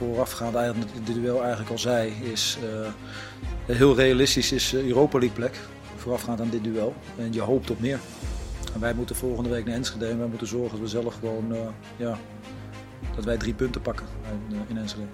aan voorafgaand in dit duel eigenlijk al zei, is uh, heel realistisch is uh, Europa League plek. Voorafgaand aan dit duel. En je hoopt op meer. En wij moeten volgende week naar Enschede en wij moeten zorgen dat we zelf gewoon, uh, ja, dat wij drie punten pakken in, in Enschede.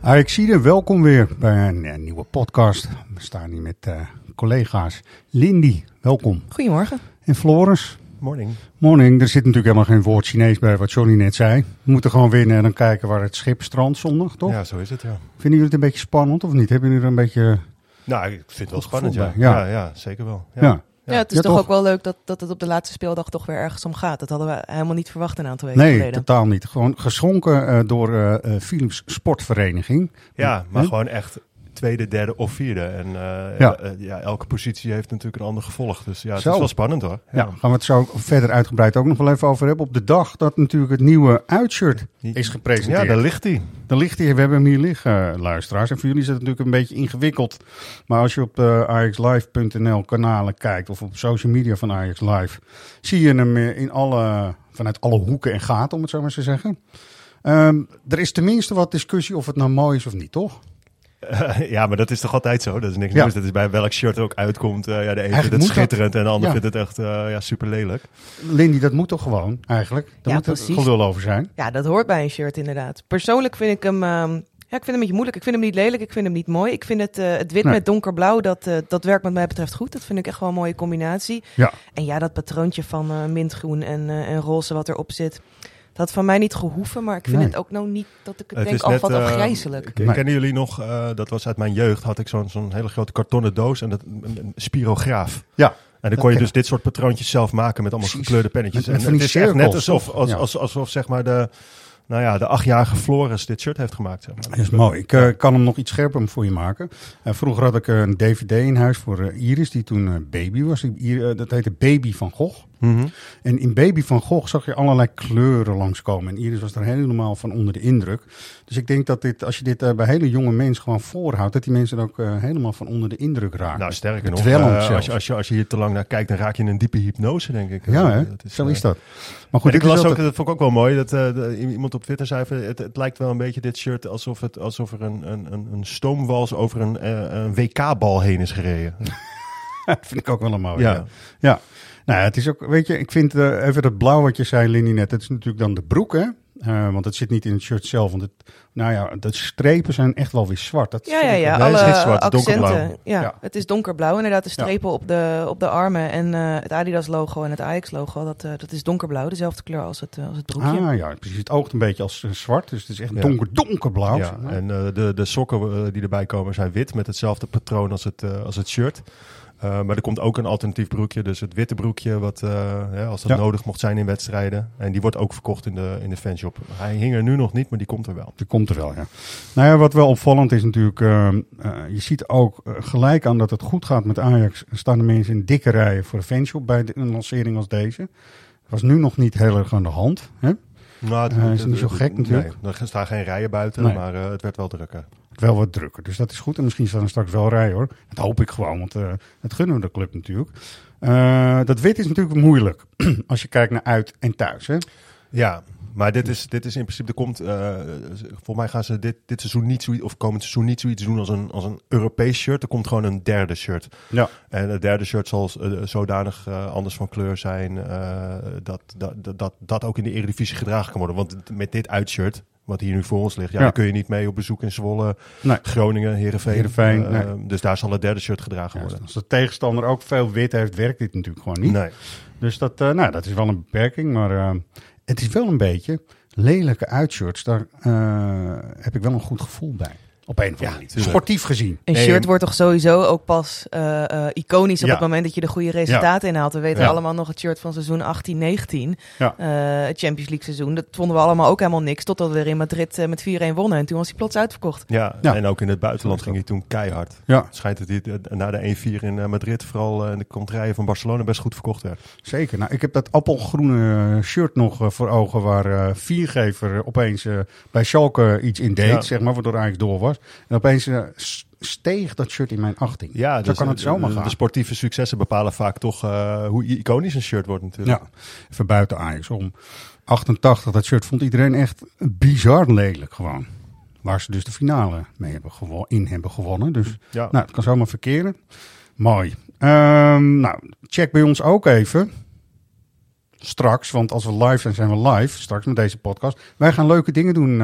Ajaxide, welkom weer bij een, een, nieuwe podcast. We staan hier met uh, collega's. Lindy, welkom. Goedemorgen. En Floris. Morning. Morning. Er zit natuurlijk helemaal geen woord Chinees bij wat Johnny net zei. We moeten gewoon winnen en dan kijken waar het schip strandt zondag, toch? Ja, zo is het, ja. Vinden jullie het een beetje spannend of niet? Hebben jullie er een beetje... Nou, ik vind het wel spannend, ja. Ja. ja. Ja, zeker wel. Ja. ja. Ja, het is Ja, toch, toch? ook wel leuk dat, dat het op de laatste speeldag toch weer ergens om gaat. Dat hadden we helemaal niet verwacht een aantal weken Nee, geleden. totaal niet. Gewoon geschonken eh, door eh, eh, Philips Sportvereniging. Ja, maar Hè? gewoon echt tweede, derde of vierde. En eh, Ja. ja. ja, elke positie heeft natuurlijk een ander gevolg. Dus ja, het Zo. is wel spannend hoor. Ja, gaan we het zo verder uitgebreid ook nog wel even over hebben. Op de dag dat natuurlijk het nieuwe uitshirt is gepresenteerd. Ja, daar ligt hij. Daar ligt hij. We hebben hem hier liggen, luisteraars. En voor jullie is het natuurlijk een beetje ingewikkeld. Maar als je op de AjaxLive.nl kanalen kijkt of op social media van Ajax Live, zie je hem eh, in alle, vanuit alle hoeken en gaten, om het zo maar te zeggen. Ehm, er is tenminste wat discussie of het nou mooi is of niet, toch? ja, maar dat is toch altijd zo? Dat is niks Ja. nieuws. Dat is bij welk shirt ook uitkomt. Eh, ja, de Eigenlijk vindt het dat- schitterend en de ander Ja. vindt het echt eh, ja, super lelijk. Lindy, dat moet toch gewoon, eigenlijk? Daar Ja, moet er precies. gelul over zijn. Ja, dat hoort bij een shirt inderdaad. Persoonlijk vind ik hem, ehm, ja, ik vind hem een beetje moeilijk. Ik vind hem niet lelijk, ik vind hem niet mooi. Ik vind het, eh, het wit Nee. met donkerblauw, dat, eh, dat werkt wat mij betreft goed. Dat vind ik echt wel een mooie combinatie. Ja. En ja, dat patroontje van eh, mintgroen en, eh, en roze wat erop zit. Dat had van mij niet gehoeven, maar ik vind Nee. het ook nou niet dat ik het, Het denk, al net, wat eh, afgrijzelijk. Nee. Kennen jullie nog, eh, dat was uit mijn jeugd, had ik zo'n zo'n hele grote kartonnen doos en dat, een, een spirograaf. Ja. En dan kon je dus dit soort patroontjes zelf maken met allemaal gekleurde pennetjes. Met- met en het is echt net alsof, als, Ja. als, alsof zeg maar de, nou ja, de achtjarige Floris dit shirt heeft gemaakt. Zeg maar. Dat is mooi. Ik eh, kan hem nog iets scherper voor je maken. Eh, vroeger had ik een DVD in huis voor Iris, die toen baby was. Die, eh, dat heette Baby van Gogh. Mhm. En in Baby van Gogh zag je allerlei kleuren langskomen. En Iris was er helemaal van onder de indruk. Dus ik denk dat dit, als je dit eh, bij hele jonge mensen gewoon voorhoudt, dat die mensen er ook eh, helemaal van onder de indruk raken. Nou, sterker nog, eh, als, je, als, je, als je hier te lang naar kijkt, dan raak je in een diepe hypnose, denk ik. ja, hè? dat zo is dat. Maar goed, ik is las ook, dat vond ik ook wel mooi, dat de- iemand op Twitter zei, het, het lijkt wel een beetje dit shirt alsof, het, alsof er een, een, een, een stoomwals over een, een WK-bal heen is gereden. dat vind ik ook wel een mooie. Ja. Ja. ja. Nou, het is ook, weet je, ik vind eh, even dat blauw wat je zei, Lindy net, dat is natuurlijk dan de broek, hè? Eh, want het zit niet in het shirt zelf. Want het, nou ja, de strepen zijn echt wel weer zwart. Dat Ja, ja, ja. Is Alle niet zwart, is accenten. donkerblauw. Ja, Ja. het is donkerblauw. Inderdaad, de strepen op, de, op de armen en eh, het Adidas-logo en het Ajax-logo, dat, eh, dat is donkerblauw. Dezelfde kleur als het, als het broekje. Ah ja, precies. Het oogt een beetje als zwart. Dus het is echt Ja. donker, donkerblauw. Ja, zeg maar. en eh, de, de sokken die erbij komen zijn wit met hetzelfde patroon als het, als het shirt. Eh, maar er komt ook een alternatief broekje, dus het witte broekje, wat, eh, ja, als dat Ja. nodig mocht zijn in wedstrijden. En die wordt ook verkocht in de, in de fanshop. Hij hing er nu nog niet, maar die komt er wel. Die komt er wel, ja. Nou ja, wat wel opvallend is natuurlijk, eh, je ziet ook gelijk aan dat het goed gaat met Ajax, staan de mensen in dikke rijen voor de fanshop bij de- een lancering als deze. Dat was nu nog niet heel erg aan de hand. Hè? Nou, Eh, is het niet zo gek natuurlijk? Nee, er staan geen rijen buiten, Nee. maar eh, het werd wel drukker. Wel wat drukker, dus dat is goed. En misschien staan er straks wel rijen hoor. Dat hoop ik gewoon, want eh dat gunnen we de club natuurlijk. Dat wit is natuurlijk moeilijk als je kijkt naar uit en thuis. Hè? Ja, maar dit is, dit is in principe, er komt, eh, volgens mij gaan ze dit, dit seizoen niet zoiets, of komend seizoen niet zoiets doen als een, als een Europees shirt. Er komt gewoon een derde shirt. Ja. En het derde shirt zal eh, zodanig eh, anders van kleur zijn dat, dat, dat, dat dat ook in de Eredivisie gedragen kan worden. Want met dit uitshirt, wat hier nu voor ons ligt, ja, Ja. daar kun je niet mee op bezoek in Zwolle, Nee. Groningen, Heerenveen. Heerenveen, nee. Dus daar zal het derde shirt gedragen Ja, worden. als de tegenstander ook veel wit heeft, werkt dit natuurlijk gewoon niet. Nee. Dus dat, nou, dat is wel een beperking, maar het is wel een beetje lelijke uitshirts. Daar eh, heb ik wel een goed gevoel bij. Op een of andere manier. tuurlijk. Sportief gezien. Een Nee, shirt wordt toch sowieso ook pas eh, eh, iconisch op Ja. het moment dat je de goede resultaten inhaalt. We weten Ja. allemaal nog het shirt van seizoen 18-19. Ja. eh, het Champions League seizoen. Dat vonden we allemaal ook helemaal niks. Totdat we er in Madrid eh, met 4-1 wonnen. En toen was hij plots uitverkocht. Ja, Ja. en ook in het buitenland ging hij toen keihard. Ja, Het schijnt dat hij na de 1-4 in Madrid vooral in de contraien van Barcelona best goed verkocht werd. zeker. Nou, ik heb dat appelgroene shirt nog voor ogen waar Viergever opeens bij Schalke iets in deed, Ja. zeg maar, waardoor eigenlijk door was. En opeens eh, steeg dat shirt in mijn achting. Ja, Zo dus, kan het eh, zomaar de, gaan. de sportieve successen bepalen vaak toch eh, hoe iconisch een shirt wordt natuurlijk. Ja, even buiten Ajax om. 88, dat shirt vond iedereen echt bizar lelijk gewoon. Waar ze dus de finale mee hebben in hebben gewonnen. Dus Ja. nou, het kan zomaar verkeren. Mooi. Ehm, nou, check bij ons ook even. Straks, want als we live zijn, zijn we live. Straks met deze podcast. Wij gaan leuke dingen doen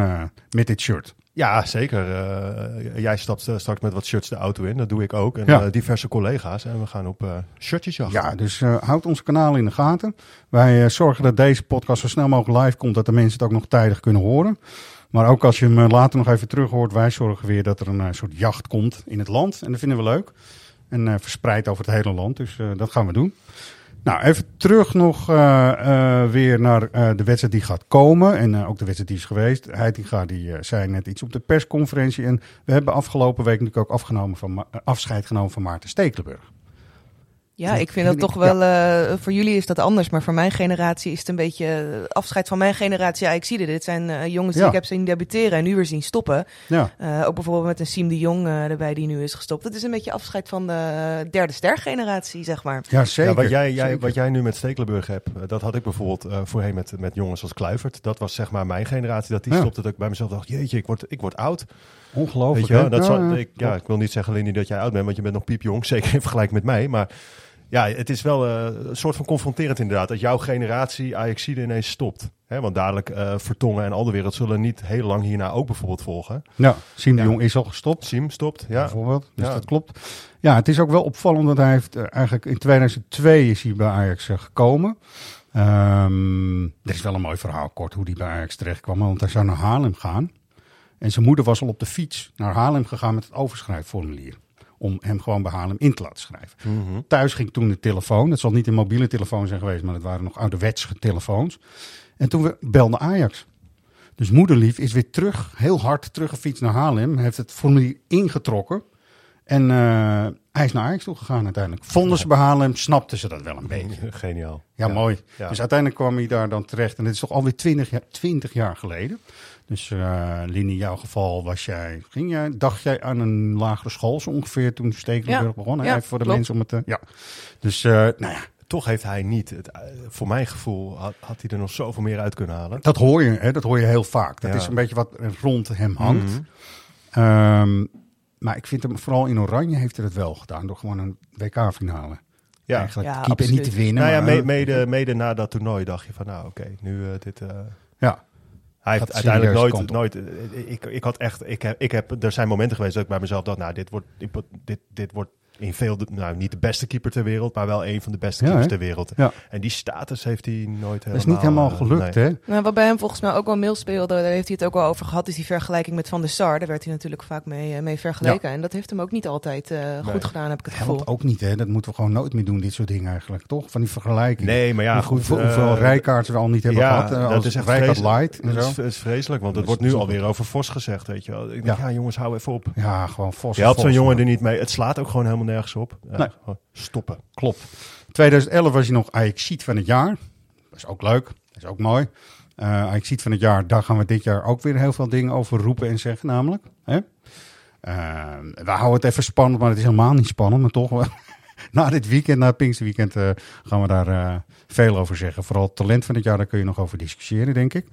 met dit shirt. Ja, zeker. Eh, jij stapt eh, straks met wat shirts de auto in. Dat doe ik ook. En Ja. eh, diverse collega's. En we gaan op eh shirtjesjacht. Ja, dus houd ons kanaal in de gaten. Wij zorgen dat deze podcast zo snel mogelijk live komt, dat de mensen het ook nog tijdig kunnen horen. Maar ook als je hem later nog even terug hoort, wij zorgen weer dat er een soort jacht komt in het land. En dat vinden we leuk. En verspreid over het hele land. Dus dat gaan we doen. Nou, even terug nog eh, eh, weer naar eh, de wedstrijd die gaat komen. En ook de wedstrijd die is geweest. Heitinga die zei net iets op de persconferentie. En we hebben afgelopen week natuurlijk ook afgenomen van, afscheid genomen van Maarten Stekelenburg. Ja, ik vind dat toch wel... eh, voor jullie is dat anders. Maar voor mijn generatie is het een beetje... eh, afscheid van mijn generatie Ajaxide. Dit zijn eh, jongens die Ja. ik heb zien debuteren en nu weer zien stoppen. Ja. Eh, ook bijvoorbeeld met een Siem de Jong eh, erbij die nu is gestopt. Het is een beetje afscheid van de derde ster-generatie, zeg maar. Ja, zeker. Ja, wat, jij, jij, zeker. wat jij nu met Stekelenburg hebt, dat had ik bijvoorbeeld eh, voorheen met, met jongens als Kluivert. Dat was zeg maar mijn generatie, dat die Ja. stopte. Dat ik bij mezelf dacht, jeetje, ik word, ik word oud. Ongelooflijk. Weet je? Dat Ja, ja, ik, ja, ik wil niet zeggen, Lenny, dat jij oud bent, want je bent nog piepjong. Zeker in vergelijking met mij. Maar ja, het is wel eh, een soort van confronterend inderdaad. Dat jouw generatie Ajaxide ineens stopt. Hè, want dadelijk eh Vertongen en al de wereld zullen niet heel lang hierna ook bijvoorbeeld volgen. Ja, Siem de Ja. Jong is al gestopt, Siem stopt, ja. bijvoorbeeld. Dus Ja. dat klopt. Ja, het is ook wel opvallend dat hij heeft eh, eigenlijk in 2002 is hij bij Ajax gekomen. Ehm er is wel een mooi verhaal kort hoe hij bij Ajax terecht kwam. Want hij zou naar Haarlem gaan. En zijn moeder was al op de fiets naar Haarlem gegaan met het overschrijfformulier. Om hem gewoon bij Haarlem in te laten schrijven. Mhm. Thuis ging toen de telefoon. Het zal niet een mobiele telefoon zijn geweest, maar het waren nog ouderwetse telefoons. En toen we belde Ajax. Dus moederlief is weer terug, heel hard teruggefietst naar Haarlem. Heeft het formulier ingetrokken. En eh, hij is naar Ajax toe gegaan uiteindelijk. Vonden ze bij Haarlem, snapten ze dat wel een beetje. Geniaal. Ja, mooi. Ja. Dus uiteindelijk kwam hij daar dan terecht. En dit is toch alweer 20 jaar, 20 jaar geleden. Dus uh, Lini, in jouw geval was jij, ging jij, dacht jij aan een lagere school zo ongeveer toen Stekelenburg Ja. begon? Ja, Even voor de klopt. mensen om het te, ja. Dus, eh, nou ja, Toch heeft hij niet, het, eh, voor mijn gevoel, had, had hij er nog zoveel meer uit kunnen halen. dat hoor je, hè? dat hoor je heel vaak. Dat Ja. is een beetje wat rond hem hangt. Mhm. Ehm, maar ik vind hem vooral in Oranje heeft hij het wel gedaan door gewoon een WK-finale. Ja. Eigenlijk Ja, keeper niet te winnen. Nou ja, maar, mede, mede na dat toernooi dacht je van, nou oké, nu eh, dit... eh, ja. Hij heeft uiteindelijk nooit, nooit eh, ik, ik had echt, ik heb, ik heb, er zijn momenten geweest dat ik bij mezelf dacht, nou, dit, wordt- dit, dit wordt in veel, de- nou, niet de beste keeper ter wereld, maar wel een van de beste keepers ter wereld. Ja. En die status heeft hij nooit helemaal. Dat is niet helemaal eh, gelukt, nee. hè? Nou, wat bij hem volgens mij ook wel meelspeelde, daar heeft hij het ook wel over gehad, is die vergelijking met Van der Sar. Daar werd hij natuurlijk vaak mee, eh, mee vergeleken. En dat heeft hem ook niet altijd eh, goed gedaan, heb ik het Helpt gevoel. ook niet, hè? Dat moeten we gewoon nooit meer doen, dit soort dingen eigenlijk, toch? Van die vergelijkingen. Nee, maar ja, goed. hoeveel, eh, hoeveel rijkaarten we al niet hebben ja, gehad. eh, dat is echt Rijkaard vreselijk. Light en Dat zo. is, is vreselijk, want het Dat wordt nu alweer over Vos gezegd, weet je wel. Ik denk, Ja. jongens, hou even op. Ja, gewoon Vos. Je helpt zo'n jongen er niet mee. Het slaat ook gewoon helemaal nergens op. Nee. gewoon Stoppen. Klopt. 2011 was hij nog Ajaxiet van het jaar. Dat is ook leuk. Dat is ook mooi. Eh Ajaxiet van het jaar, daar gaan we dit jaar ook weer heel veel dingen over roepen en zeggen namelijk. Hè? Eh, we houden het even spannend, maar het is helemaal niet spannend. Maar toch, na dit weekend, na het Pinksterweekend, eh gaan we daar eh, veel over zeggen. Vooral talent van het jaar, daar kun je nog over discussiëren, denk ik.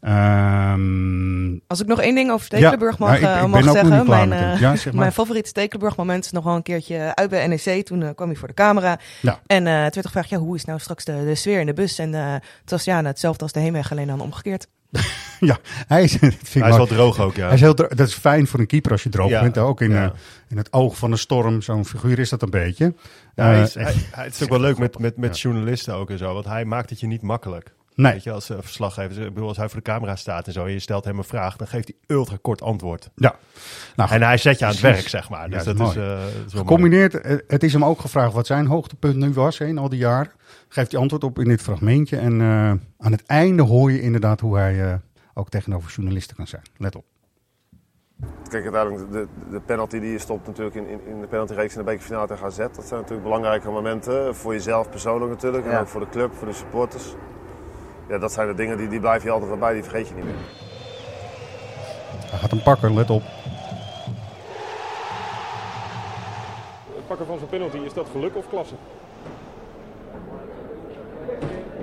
Ehm, Als ik nog één ding over Stekelenburg Ja, mag, ik- eh, ik mag zeggen. mijn, eh, Ja, zeg maar. mijn favoriete Stekelenburg moment is nog wel een keertje uit bij NEC. Toen eh, kwam hij voor de camera. Ja. En eh, toen werd gevraagd, ja, hoe is nou straks de, de sfeer in de bus? En eh, het was ja, nou, hetzelfde als de heenweg, alleen dan omgekeerd. ja, hij is, Hij is wel droog ook, ja. Hij is heel dro- dat is fijn voor een keeper als je droog Ja, bent. Ook in, ja. in het oog van de storm, zo'n figuur is dat een beetje. Ja, hij is, hij, hij- het is ook wel leuk met, met, met journalisten ook en zo, want hij maakt het je niet makkelijk. Nee. Weet je, als uh, verslaggever, ik bedoel, als hij voor de camera staat en zo, en je stelt hem een vraag, dan geeft hij ultra kort antwoord. Ja. Nou, en hij zet je aan het werk, zeg maar. Dus Ja, dat, dat is, is uh, dat is wel Gecombineerd, eh, het is hem ook gevraagd wat zijn hoogtepunt nu was hè, in al die jaren. Geeft hij antwoord op in dit fragmentje. En uh, aan het einde hoor je inderdaad hoe hij uh, ook tegenover journalisten kan zijn. Let op. Kijk, uiteindelijk de, de penalty die je stopt natuurlijk in, in, in de penaltyreeks in de bekerfinale tegen AZ. Dat zijn natuurlijk belangrijke momenten voor jezelf persoonlijk natuurlijk. En Ja. ook voor de club, voor de supporters. Ja, dat zijn de dingen die, die blijf je altijd wel bij, die vergeet je niet meer. Hij gaat hem pakken, let op. Het pakken van zo'n penalty, is dat geluk of klasse?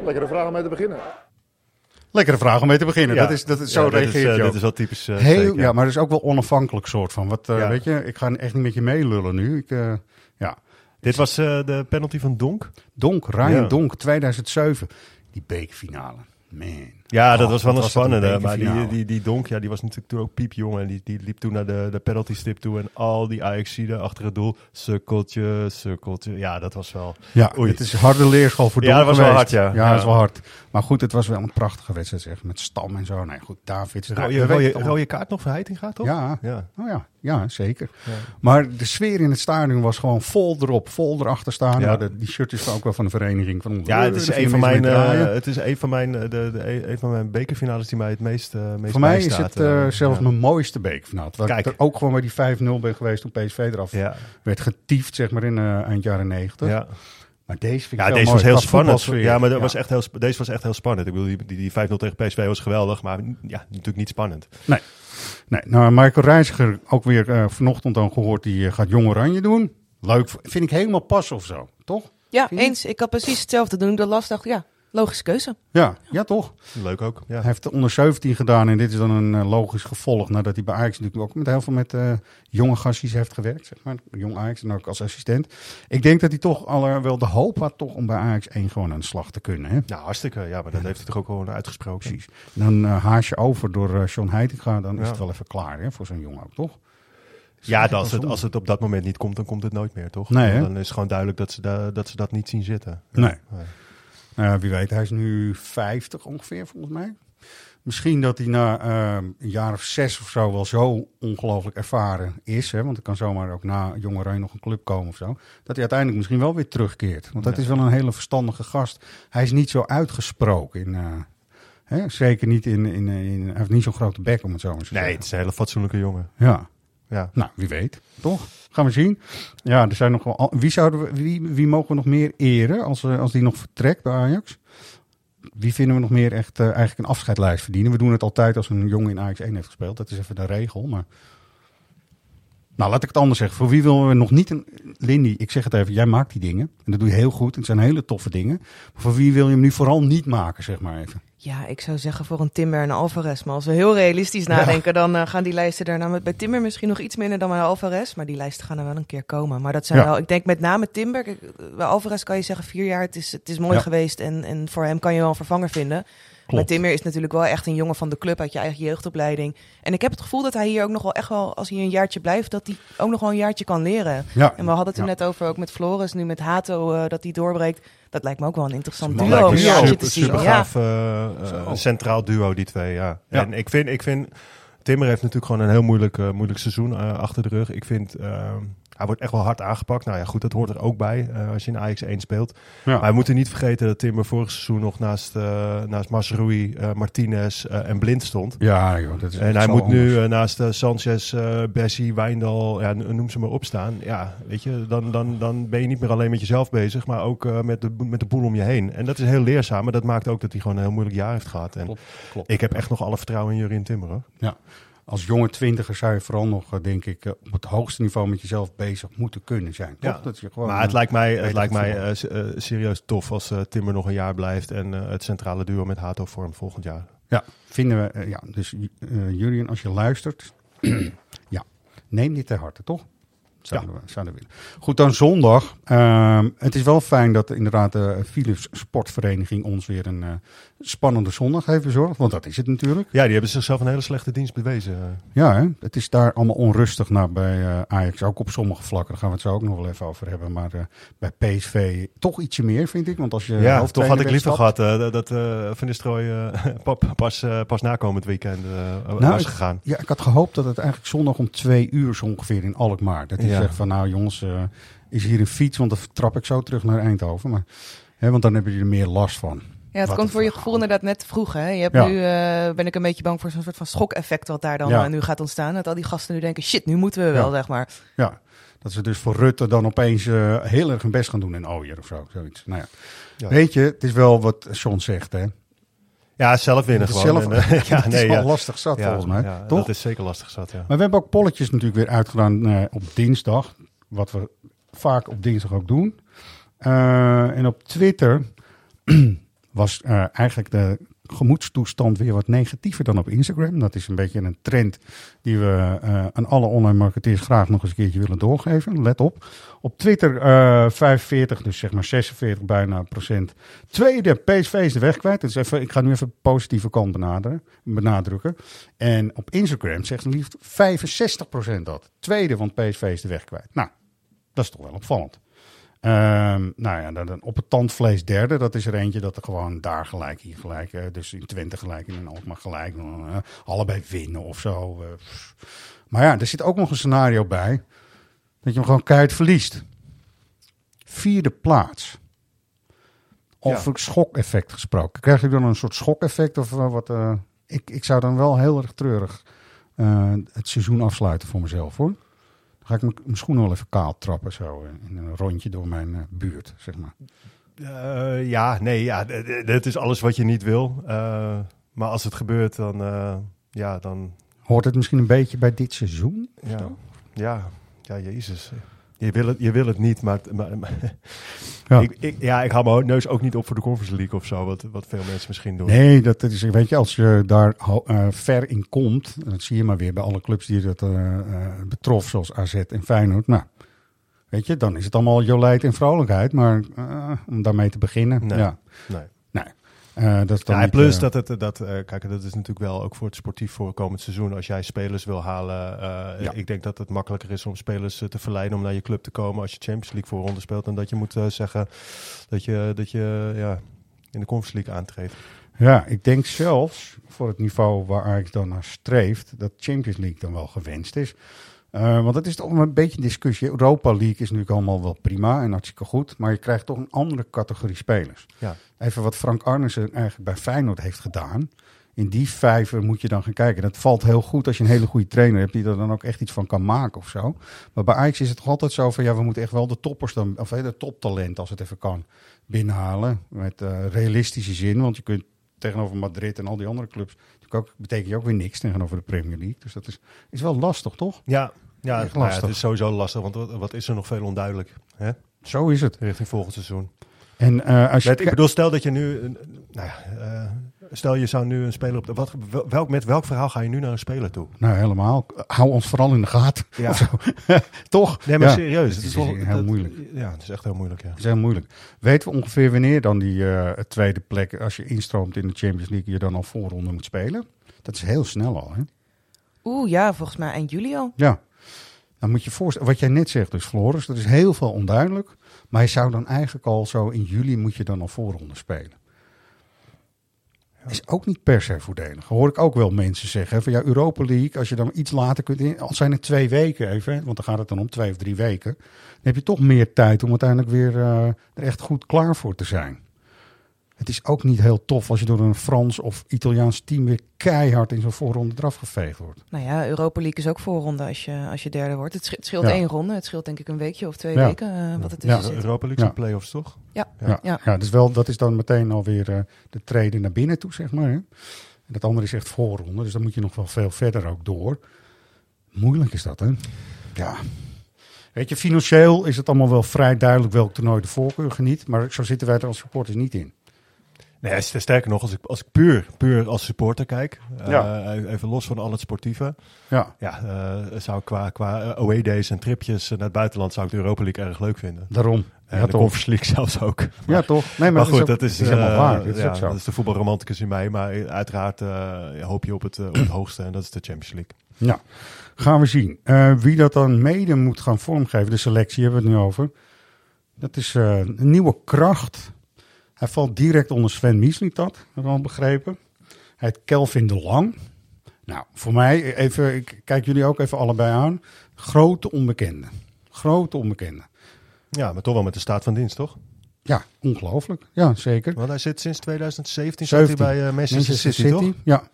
Lekkere vraag om mee te beginnen. Lekkere vraag om mee te beginnen. Ja. dat is, dat is, zo Ja, is, reageert eh, dit is wel typisch, eh, Heel, ja, maar dat is ook wel onafhankelijk soort van. Wat, eh, Ja. Weet je, ik ga echt niet met je meelullen nu. Ik, eh, ja. Dit was eh, de penalty van Donk? Donk, Ryan Ja. Donk, 2007. Die bekerfinale. Man. Ja, dat Oh, was wel een spannende. Maar die, die, die Donk, ja, die was natuurlijk toen ook piepjong. En die, die liep toen naar de, de penalty stip toe. En al die Ajaxiden achter het doel. Sukkeltje, sukkeltje. Ja, dat was wel... Ja, Oei. het is harde leerschool voor Ja, Donk dat was wel hard, ja. Ja, Ja. dat is wel hard. Maar goed, het was wel een prachtige wedstrijd zeg. Met Stam en zo. Nee, goed, David. Rode, rode kaart nog voor Heitinga, toch? Ja, Ja. Oh ja, ja zeker. Ja. Maar de sfeer in het stadion was gewoon vol erop, vol erachter staan. Ja. Ja. de, die shirtjes van ook wel van de vereniging. Van. Ja, het is, een van, mijn, mee eh, het is een van mijn, eh, de, de, een van mijn bekerfinales die mij het meest, eh meest Voor mij is het eh, eh, zelfs ja. mijn mooiste bekerfinale. Waar Kijk. ik er ook gewoon bij die 5-0 ben geweest toen PSV eraf Ja. werd getiefd, zeg maar, in eh, eind jaren 90. Ja. Maar deze vind ik Ja, wel deze mooi. was heel spannend. Ja, maar dat Ja. Was echt heel, deze was echt heel spannend. Ik bedoel, die, die, die 5-0 tegen PSV was geweldig, maar ja, natuurlijk niet spannend. Nee. nee. Nou, Michael Reiziger ook weer eh, vanochtend dan gehoord, die gaat Jong Oranje doen. Leuk, vind ik helemaal pas of zo, toch? Ja, eens. Ik had precies hetzelfde. Toen ik dat las, dacht ik, ja, logische keuze. Ja, ja toch? Leuk ook. Ja. Hij heeft de onder 17 gedaan en dit is dan een eh, logisch gevolg nadat hij bij Ajax natuurlijk ook met heel veel met eh, jonge gastjes heeft gewerkt, zeg maar. Jong Ajax en ook als assistent. Ik denk dat hij toch al wel de hoop had toch om bij Ajax 1 gewoon aan de slag te kunnen. Hè? Nou, hartstikke. Ja, maar dat heeft hij toch ook gewoon uitgesproken. Precies. Dan haas je over door Sean Heitinga, dan is Ja. het wel even klaar hè, voor zo'n jongen ook, toch? Ja, als, het, als het op dat moment niet komt, dan komt het nooit meer, toch? Nee, dan is het gewoon duidelijk dat ze, da- dat, ze dat niet zien zitten. Nee. Nou ja, wie weet, hij is nu 50 ongeveer, volgens mij. Misschien dat hij na eh, een jaar of zes of zo wel zo ongelooflijk ervaren is. Hè, want er kan zomaar ook na Jong Oranje nog een club komen of zo. Dat hij uiteindelijk misschien wel weer terugkeert. Want dat Ja. is wel een hele verstandige gast. Hij is niet zo uitgesproken. In, eh, hè, zeker niet in, in, in... Hij heeft niet zo'n grote bek, om het zo maar te Nee, zeggen. het is een hele fatsoenlijke jongen. Ja. Ja. Nou, wie weet, toch? Gaan we zien. Ja, er zijn nog wel. Wie, zouden we, wie, wie mogen we nog meer eren als, eh, als die nog vertrekt bij Ajax? Wie vinden we nog meer echt eh, eigenlijk een afscheidlijst verdienen? We doen het altijd als een jongen in Ajax 1 heeft gespeeld. Dat is even de regel. Maar... Nou, laat ik het anders zeggen. Voor wie willen we nog niet een. Lindy, ik zeg het even, jij maakt die dingen. En dat doe je heel goed. Het zijn hele toffe dingen. Maar voor wie wil je hem nu vooral niet maken, zeg maar even? Ja, ik zou zeggen voor een Timber en Alvarez. Maar als we heel realistisch nadenken, dan eh, gaan die lijsten daarna met bij Timber misschien nog iets minder dan bij Alvarez. Maar die lijsten gaan er wel een keer komen. Maar dat zijn Ja. wel, ik denk met name Timber. Kijk, bij Alvarez kan je zeggen vier jaar, het is, het is mooi Ja. geweest. En, en voor hem kan je wel een vervanger vinden. Maar Timmer is natuurlijk wel echt een jongen van de club uit je eigen jeugdopleiding. En ik heb het gevoel dat hij hier ook nog wel echt wel, als hij een jaartje blijft, dat hij ook nog wel een jaartje kan leren. Ja. En we hadden het er Ja. net over, ook met Floris, nu met Hato, eh, dat hij doorbreekt. Dat lijkt me ook wel een interessant duo lijkt me jaartje super, te zien. super Ja. gaaf eh, eh, centraal duo, die twee. Ja. Ja. En ik vind, ik vind, Timmer heeft natuurlijk gewoon een heel moeilijk, moeilijk seizoen achter de rug. Ik vind, eh, hij wordt echt wel hard aangepakt. Nou ja, goed, dat hoort er ook bij eh, als je in Ajax 1 speelt. Ja. Maar we moeten niet vergeten dat Timmer vorig seizoen nog naast, eh naast Masrui, eh, Martinez en Blind stond. Ja, joh, dat is En hij moet nu anders. naast Sanchez, Bessie, Wijndal, ja, noem ze maar op staan. Ja, weet je, dan, dan, dan ben je niet meer alleen met jezelf bezig, maar ook met, de, met de boel om je heen. En dat is heel leerzaam, maar dat maakt ook dat hij gewoon een heel moeilijk jaar heeft gehad. En Klopt, klopt. ik heb echt nog alle vertrouwen in Jurien Timmer. Hoor. Ja. Als jonge twintiger zou je vooral nog, eh, denk ik, eh, op het hoogste niveau met jezelf bezig moeten kunnen zijn. Toch? Ja. Dat je gewoon, maar het eh, lijkt mij, het beter lijkt mij eh, eh, serieus tof als eh, Timmer nog een jaar blijft en eh, het centrale duo met Hato vormt volgend jaar. Ja, vinden we. eh, ja, dus uh, Julian, als je luistert, ja, neem dit ter harte, toch? Zouden, we, zouden willen. Goed, dan zondag. Ehm, het is wel fijn dat inderdaad de Philips Sportvereniging ons weer een eh, spannende zondag heeft bezorgd. Want dat is het natuurlijk. Ja, die hebben zichzelf een hele slechte dienst bewezen. Ja, hè? het is daar allemaal onrustig naar bij eh, Ajax. Ook op sommige vlakken. Daar gaan we het zo ook nog wel even over hebben. Maar eh, bij PSV toch ietsje meer, vind ik. Want als je Ja, hoofdtrainer toch had ik liever gehad eh, dat eh Van Nistelrooy eh, pas, eh, pas nakomend weekend eh, Nou, was ik- gegaan. Ja, ik had gehoopt dat het eigenlijk zondag om twee uur zo ongeveer in Alkmaar. Dat hij Ja. zegt van nou jongens, eh, is hier een fiets, want dan trap ik zo terug naar Eindhoven. Maar, hè, want dan hebben jullie er meer last van. Ja, het Wat komt voor je gevoel inderdaad net te vroeg. Hè? Je hebt Ja. nu eh, ben ik een beetje bang voor zo'n soort van schok-effect wat daar dan Ja. eh, nu gaat ontstaan. Dat al die gasten nu denken, shit, nu moeten we wel, Ja. zeg maar. Ja, dat ze dus voor Rutte dan opeens heel erg hun best gaan doen in Ooyer of zo. Zoiets. Nou ja. Ja. Weet je, het is wel wat Sean zegt hè. Ja, zelf winnen gewoon. zelf- En, eh, het is wel lastig zat, Ja, volgens mij. Ja, Toch? dat is zeker lastig zat, ja. Maar we hebben ook polletjes natuurlijk weer uitgedaan eh, op dinsdag. Wat we vaak op dinsdag ook doen. Eh, en op Twitter was eigenlijk de gemoedstoestand weer wat negatiever dan op Instagram. Dat is een beetje een trend die we eh, aan alle online marketeers graag nog eens een keertje willen doorgeven. Let op. Op Twitter eh 45, dus zeg maar 46 bijna procent. Tweede, PSV is de weg kwijt. Dus even, ik ga nu even de positieve kant benaderen, benadrukken. En op Instagram zegt liefst 65 procent dat. Tweede, want PSV is de weg kwijt. Nou, dat is toch wel opvallend. Ehm, nou ja, dan, op het tandvlees derde, dat is er eentje dat er gewoon daar gelijk, hier gelijk, eh, dus in Twente gelijk en in Alkmaar gelijk, eh, allebei winnen of zo. eh, maar ja, er zit ook nog een scenario bij dat je hem gewoon keihard verliest. Vierde plaats. Over schokeffect gesproken. Krijg je dan een soort schokeffect of wat? ik, ik zou dan wel heel erg treurig het seizoen afsluiten voor mezelf hoor. Ga ik mijn- schoenen wel even kaal trappen zo in een rondje door mijn eh, buurt, zeg maar. Eh, ja, nee, ja, d- d- dit is alles wat je niet wil. Eh, maar als het gebeurt, dan, ja, dan, Hoort het misschien een beetje bij dit seizoen? ja, ja, ja, jezus. Je wil het, je wil het niet, maar, maar, maar- Ja. Ik, ik, ja, ik hou mijn neus ook niet op voor de Conference League of zo, wat, wat veel mensen misschien doen. Nee, dat is, weet je, als je daar eh, ver in komt, dat zie je maar weer bij alle clubs die dat eh, betrof, zoals AZ en Feyenoord. Nou, weet je, dan is het allemaal jolijt en vrolijkheid, maar om daarmee te beginnen, Nee. ja. Nee. Eh, dat Ja, en niet, plus eh, dat het, dat, eh, kijk, dat is natuurlijk wel ook voor het sportief voor komend seizoen. Als jij spelers wil halen, Ja. ik denk dat het makkelijker is om spelers te verleiden om naar je club te komen als je Champions League voorronde speelt. Dan dat je moet zeggen dat je, dat je ja, in de Conference League aantreedt. Ja, ik denk zelfs voor het niveau waar Ajax dan naar streeft, dat Champions League dan wel gewenst is. Eh, want het is toch een beetje een discussie. Europa League is natuurlijk allemaal wel prima en hartstikke goed, maar je krijgt toch een andere categorie spelers. Ja. Even wat Frank Arnissen eigenlijk bij Feyenoord heeft gedaan. In die vijver moet je dan gaan kijken. Dat valt heel goed als je een hele goede trainer hebt die er dan ook echt iets van kan maken of zo. Maar bij Ajax is het toch altijd zo van ja, we moeten echt wel de toppers dan, of de toptalent als het even kan, binnenhalen. Met eh, realistische zin, want je kunt tegenover Madrid en al die andere clubs, natuurlijk ook, betekent je ook weer niks tegenover de Premier League. Dus dat is, is wel lastig, toch? Ja, ja, Echt ja, lastig. het is sowieso lastig, want wat, wat is er nog veel onduidelijk hè? Zo is het. richting volgend seizoen. En eh, als je Met, ik bedoel, stel dat je nu, nou ja, eh, stel je zou nu een speler op de, wat, welk, met welk verhaal ga je nu naar een speler toe? Nou, helemaal. Hou ons vooral in de gaten. Ja. Toch? Nee, maar Ja. serieus, Het is wel- heel dat- moeilijk. Ja, het is echt heel moeilijk, ja. Het is heel moeilijk. Weten we ongeveer wanneer dan die eh, tweede plek, als je instroomt in de Champions League, je dan al voorronde moet spelen? Dat is heel snel al, hè? Oeh, ja, volgens mij eind juli al. Ja. Dan moet je voorstellen, wat jij net zegt, dus Floris, er is heel veel onduidelijk. Maar je zou dan eigenlijk al zo in juli moet je dan al voorronde spelen. Is ook niet per se voordelig. Hoor ik ook wel mensen zeggen. Van ja, Europa League, als je dan iets later kunt in, al zijn het twee weken even, want dan gaat het dan om twee of drie weken. Dan heb je toch meer tijd om uiteindelijk weer eh, er echt goed klaar voor te zijn. Het is ook niet heel tof als je door een Frans of Italiaans team weer keihard in zo'n voorronde eraf geveegd wordt. Nou ja, Europa League is ook voorronde als je, als je derde wordt. Het scheelt, Ja. één ronde. Het scheelt denk ik een weekje of twee Ja. weken eh, wat het Ja. tussen zit. Europa League Ja. zijn play-offs, toch? Ja. Ja, ja. Ja. dus wel, dat is dan meteen alweer eh de treden naar binnen toe, zeg maar. Hè? En dat andere is echt voorronde, dus dan moet je nog wel veel verder ook door. Moeilijk is dat, hè? Ja. Weet je, financieel is het allemaal wel vrij duidelijk welk toernooi de voorkeur geniet, maar zo zitten wij er als supporters niet in. Nee, st- sterker nog, als ik, als ik puur, puur als supporter kijk, eh, Ja. even los van al het sportieve, Ja, ja, eh, zou ik qua, qua eh, away days en tripjes naar het buitenland zou ik de Europa League erg leuk vinden. daarom. En ja, de toch. Conference League zelfs ook. Ja, toch. Nee, maar, goed, is ook- dat is, is helemaal waar. Dat is ja, dat is de voetbalromanticus in mij. Maar uiteraard hoop je op het, op het hoogste en dat is de Champions League. Ja, gaan we zien. Wie dat dan mede moet gaan vormgeven, de selectie hebben we het nu over. Dat is een nieuwe kracht. Hij valt direct onder Sven Mislintat, heb ik al begrepen. Hij heet Kelvin de Lang. Nou, voor mij, even, ik kijk jullie ook even allebei aan. Grote onbekende. Grote onbekende. Ja, maar toch wel met de staat van dienst, toch? Ja, ongelooflijk. Ja, zeker. Want hij zit sinds 2017 zat hij 17. bij eh, Manchester, City, toch? Ja.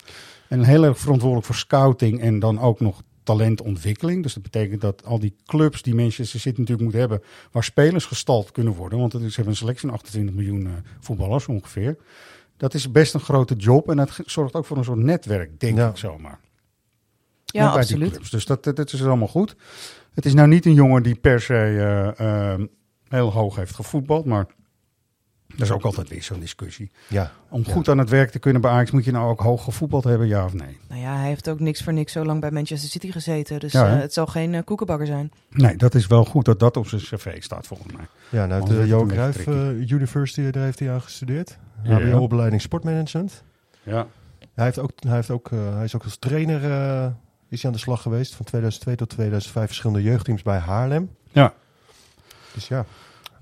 En heel erg verantwoordelijk voor scouting en dan ook nog talentontwikkeling. Dus dat betekent dat al die clubs die Manchester City natuurlijk moet hebben, waar spelers gestald kunnen worden, want het is, ze hebben een selectie van 28 miljoen eh, voetballers ongeveer. Dat is best een grote job en dat zorgt ook voor een soort netwerk, denk Ja. ik zomaar. Ja, bij die absoluut. clubs. Dus dat, dat, is allemaal goed. Het is nou niet een jongen die per se eh, eh, heel hoog heeft gevoetbald, maar dat is ook altijd weer zo'n discussie. Ja. Om goed aan het werk te kunnen bij Ajax moet je nou ook hoog gevoetbald hebben, ja of nee? Nou ja, hij heeft ook niks voor niks zo lang bij Manchester City gezeten. Dus Ja, eh, het zal geen eh, koekenbakker zijn. Nee, dat is wel goed dat dat op zijn cv staat volgens mij. Ja, nou, de Johan Cruijff eh, University, daar heeft hij aan gestudeerd. Ja. HBO-opleiding Sportmanagement. Ja. Hij, heeft ook, hij, heeft ook, hij is ook als trainer eh, is hij aan de slag geweest. Van 2002 tot 2005 verschillende jeugdteams bij Haarlem. Ja. Dus ja.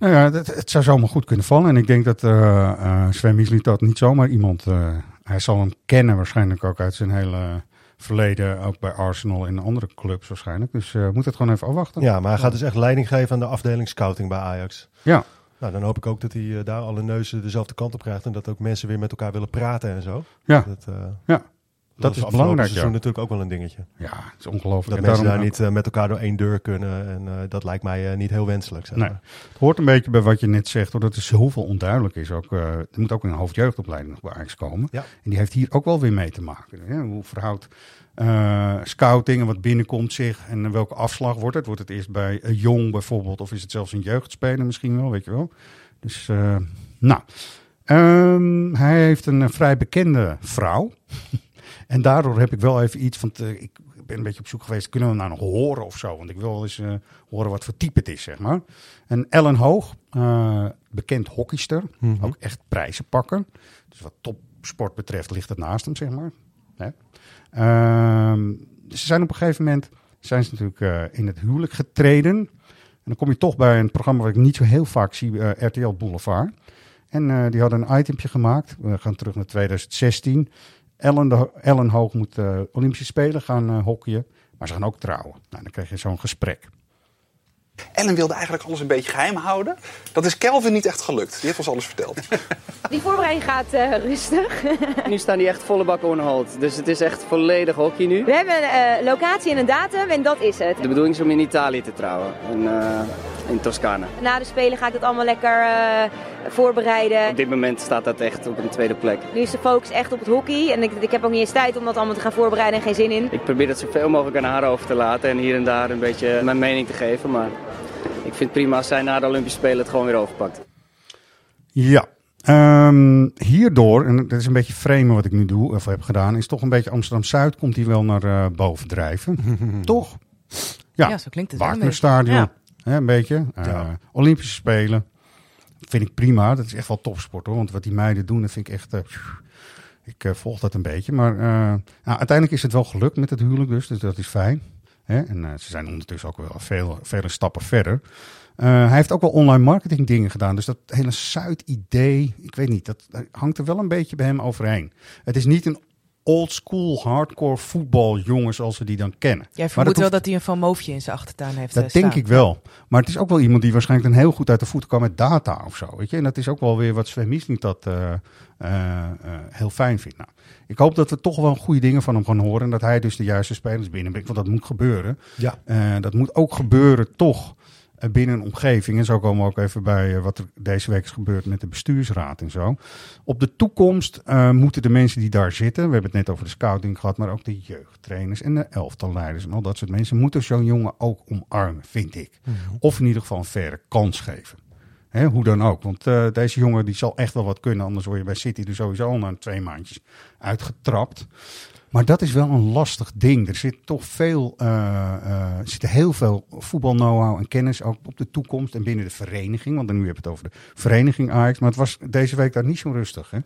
Nou ja, het, het zou zomaar goed kunnen vallen. En ik denk dat eh eh Sven Mislintat niet zomaar iemand... eh, hij zal hem kennen waarschijnlijk ook uit zijn hele verleden. Ook bij Arsenal en andere clubs waarschijnlijk. Dus moet het gewoon even afwachten. ja, maar hij gaat dus echt leiding geven aan de afdeling scouting bij Ajax. Ja. Nou, dan hoop ik ook dat hij daar alle neuzen dezelfde kant op krijgt. En dat ook mensen weer met elkaar willen praten en zo. Ja. Dat, Ja. Dat, is is belangrijk, seizoen ja. natuurlijk ook wel een dingetje. Ja, het is ongelooflijk. Dat En mensen daar niet eh, met elkaar door één deur kunnen. En eh, dat lijkt mij eh, niet heel wenselijk. Zeg Nee. Het hoort een beetje bij wat je net zegt, doordat er zoveel onduidelijk is. Ook, eh, er moet ook een hoofdjeugdopleiding nog bij Ajax komen. Ja. En die heeft hier ook wel weer mee te maken. Hè? Hoe verhoudt eh, scouting en wat binnenkomt zich en welke afslag wordt het? Wordt het eerst bij een jong bijvoorbeeld of is het zelfs een jeugdspeler misschien wel, weet je wel? Dus, eh, nou, Ehm, hij heeft een vrij bekende vrouw. en daardoor heb ik wel even iets van, te- ik ben een beetje op zoek geweest, kunnen we hem nou nog horen of zo? Want ik wil wel eens eh, horen wat voor type het is, zeg maar. En Ellen Hoog, eh, bekend hockeyster, Mhm. ook echt prijzen pakken. Dus wat topsport betreft ligt het naast hem, zeg maar. Ehm, ze zijn op een gegeven moment zijn ze natuurlijk eh, in het huwelijk getreden. En dan kom je toch bij een programma wat ik niet zo heel vaak zie, eh, RTL Boulevard. En eh, die hadden een itempje gemaakt. We gaan terug naar 2016. Ellen, de, Ellen Hoog moet eh, Olympische Spelen gaan eh, hockeyen. Maar ze gaan ook trouwen. Nou, dan krijg je zo'n gesprek. Ellen wilde eigenlijk alles een beetje geheim houden. Dat is Kelvin niet echt gelukt. Die heeft ons alles verteld. Die voorbereiding gaat eh, rustig. Nu staan die echt volle bak on hold. Dus het is echt volledig hockey nu. We hebben een eh, locatie en een datum en dat is het. De bedoeling is om in Italië te trouwen. In, eh, in Toscane. Na de Spelen ga ik dat allemaal lekker eh, voorbereiden. Op dit moment staat dat echt op een tweede plek. Nu is de focus echt op het hockey en ik, ik heb ook niet eens tijd om dat allemaal te gaan voorbereiden en geen zin in. Ik probeer dat zoveel mogelijk aan haar over te laten. En hier en daar een beetje mijn mening te geven. Maar ik vind het prima als zij na de Olympische Spelen het gewoon weer overpakt. Ja, ehm, hierdoor, en dat is een beetje framen wat ik nu doe, of heb gedaan, is toch een beetje Amsterdam-Zuid komt hier wel naar eh, boven drijven. toch? Ja, Ja, zo klinkt het wel een Wagnerstadion, beetje. hè, een beetje. Eh, Ja. Olympische Spelen, vind ik prima. Dat is echt wel topsport hoor, want wat die meiden doen, dat vind ik echt... eh, ik volg dat een beetje, maar eh, nou, uiteindelijk is het wel gelukt met het huwelijk dus, dus dat is fijn. En eh, ze zijn ondertussen ook wel veel, vele stappen verder. Eh, hij heeft ook wel online marketing dingen gedaan. Dus dat hele Zuid-idee, ik weet niet, dat, dat hangt er wel een beetje bij hem overheen. Het is niet een old school hardcore voetbaljongen zoals we die dan kennen. Jij Maar vermoedt wel hoeft- dat hij een Van Moofje in zijn achtertuin heeft eh, dat denk staan. ik wel. Maar het is ook wel iemand die waarschijnlijk dan heel goed uit de voeten kan met data of zo. Weet je? En dat is ook wel weer wat Sven Misling dat eh, eh, eh, heel fijn vindt. Nou, ik hoop dat we toch wel goede dingen van hem gaan horen. En dat hij dus de juiste spelers binnenbrengt. Want dat moet gebeuren. Ja. Eh, dat moet ook gebeuren toch eh, binnen een omgeving. En zo komen we ook even bij eh, wat er deze week is gebeurd met de bestuursraad en zo. Op de toekomst eh, moeten de mensen die daar zitten, we hebben het net over de scouting gehad, maar ook de jeugdtrainers en de elftalleiders en al dat soort mensen, moeten zo'n jongen ook omarmen, vind ik. Of in ieder geval een faire kans geven. Hè, hoe dan ook. Want eh, deze jongen die zal echt wel wat kunnen. Anders word je bij City er sowieso al na twee maandjes uitgetrapt. Maar dat is wel een lastig ding. Er zit toch veel, eh, eh, er zit heel veel voetbal-know-how en kennis ook op de toekomst en binnen de vereniging. Want dan nu heb je het over de vereniging Ajax. Maar het was deze week daar niet zo rustig. Hè?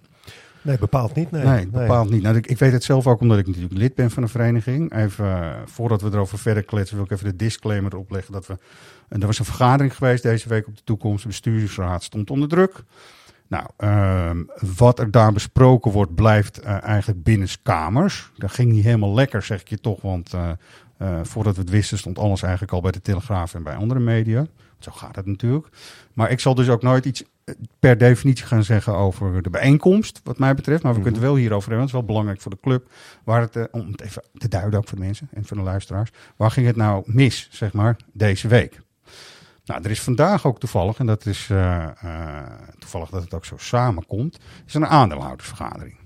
Nee, bepaald niet. Nee, Nee, bepaald niet. Nou, ik, ik weet het zelf ook omdat ik natuurlijk lid ben van een vereniging. Even, eh, voordat we erover verder kletsen, wil ik even de disclaimer erop leggen. Dat we, en er was een vergadering geweest deze week op de toekomst. De bestuursraad stond onder druk. Nou, ehm, wat er daar besproken wordt, blijft eh, eigenlijk binnenskamers. Dat ging niet helemaal lekker, zeg ik je toch. Want eh, eh, voordat we het wisten, stond alles eigenlijk al bij de Telegraaf en bij andere media. Zo gaat het natuurlijk. Maar ik zal dus ook nooit iets per definitie gaan zeggen over de bijeenkomst, wat mij betreft. Maar we kunnen het wel hierover hebben. Het is wel belangrijk voor de club. Waar het, om het even te duiden ook voor de mensen en voor de luisteraars. Waar ging het nou mis, zeg maar, deze week? Nou, er is vandaag ook toevallig, en dat is eh, eh, toevallig dat het ook zo samenkomt, is een aandeelhoudersvergadering.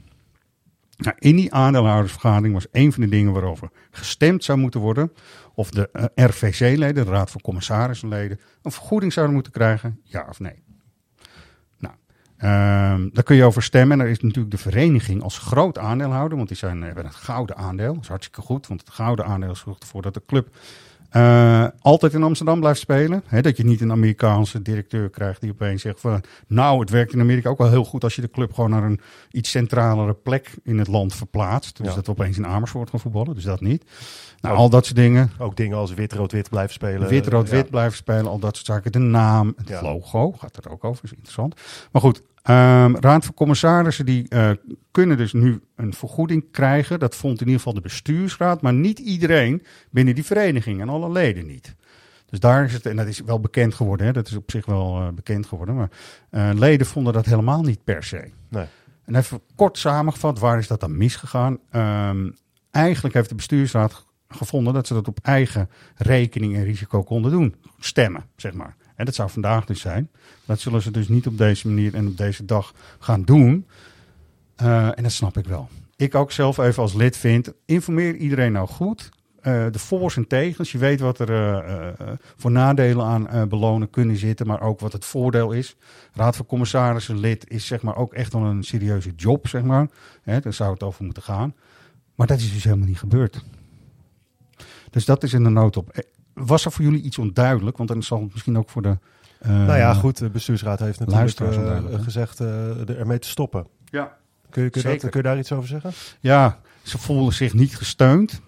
Nou, in die aandeelhoudersvergadering was een van de dingen waarover gestemd zou moeten worden. Of de eh, RVC-leden, de Raad van Commissarissen-leden, een vergoeding zouden moeten krijgen, ja of nee. Nou, ehm, daar kun je over stemmen. En er is natuurlijk de vereniging als groot aandeelhouder, want die zijn, hebben het gouden aandeel. Dat is hartstikke goed, want het gouden aandeel zorgt ervoor dat de club eh, altijd in Amsterdam blijft spelen. Dat je niet een Amerikaanse directeur krijgt die opeens zegt van... nou, het werkt in Amerika ook wel heel goed als je de club gewoon naar een iets centralere plek in het land verplaatst. Dus Ja. dat we opeens in Amersfoort gaan voetballen, dus dat niet. Nou, Ook- al dat soort dingen. Ook dingen als wit-rood-wit blijven spelen. Wit, rood, Ja. wit blijven spelen, al dat soort zaken. De naam, het Ja. logo, gaat er ook over, is interessant. Maar goed, ehm, Raad van Commissarissen die eh, kunnen dus nu een vergoeding krijgen. Dat vond in ieder geval de bestuursraad, maar niet iedereen binnen die vereniging en alle leden niet. Dus daar is het, en dat is wel bekend geworden, hè, dat is op zich wel eh, bekend geworden, maar eh, leden vonden dat helemaal niet per se. Nee. En even kort samengevat, waar is dat dan misgegaan? Ehm, eigenlijk heeft de bestuursraad gevonden dat ze dat op eigen rekening en risico konden doen. Stemmen, zeg maar. En dat zou vandaag dus zijn. Dat zullen ze dus niet op deze manier en op deze dag gaan doen. Eh, en dat snap ik wel. Ik ook zelf even als lid vind, informeer iedereen nou goed. Eh, de voor's en tegens. Je weet wat er eh, voor nadelen aan belonen kunnen zitten, maar ook wat het voordeel is. Raad van Commissarissen lid is zeg maar ook echt wel een serieuze job, zeg maar. Hè, daar zou het over moeten gaan. Maar dat is dus helemaal niet gebeurd. Dus dat is in de noodop. Eh, Was er voor jullie iets onduidelijk? Want dan zal het misschien ook voor de. eh, nou ja, goed. De bestuursraad heeft natuurlijk hè? gezegd er ermee te stoppen. Ja. Kun je, kun, je dat- kun je daar iets over zeggen? Ja, ze voelen zich niet gesteund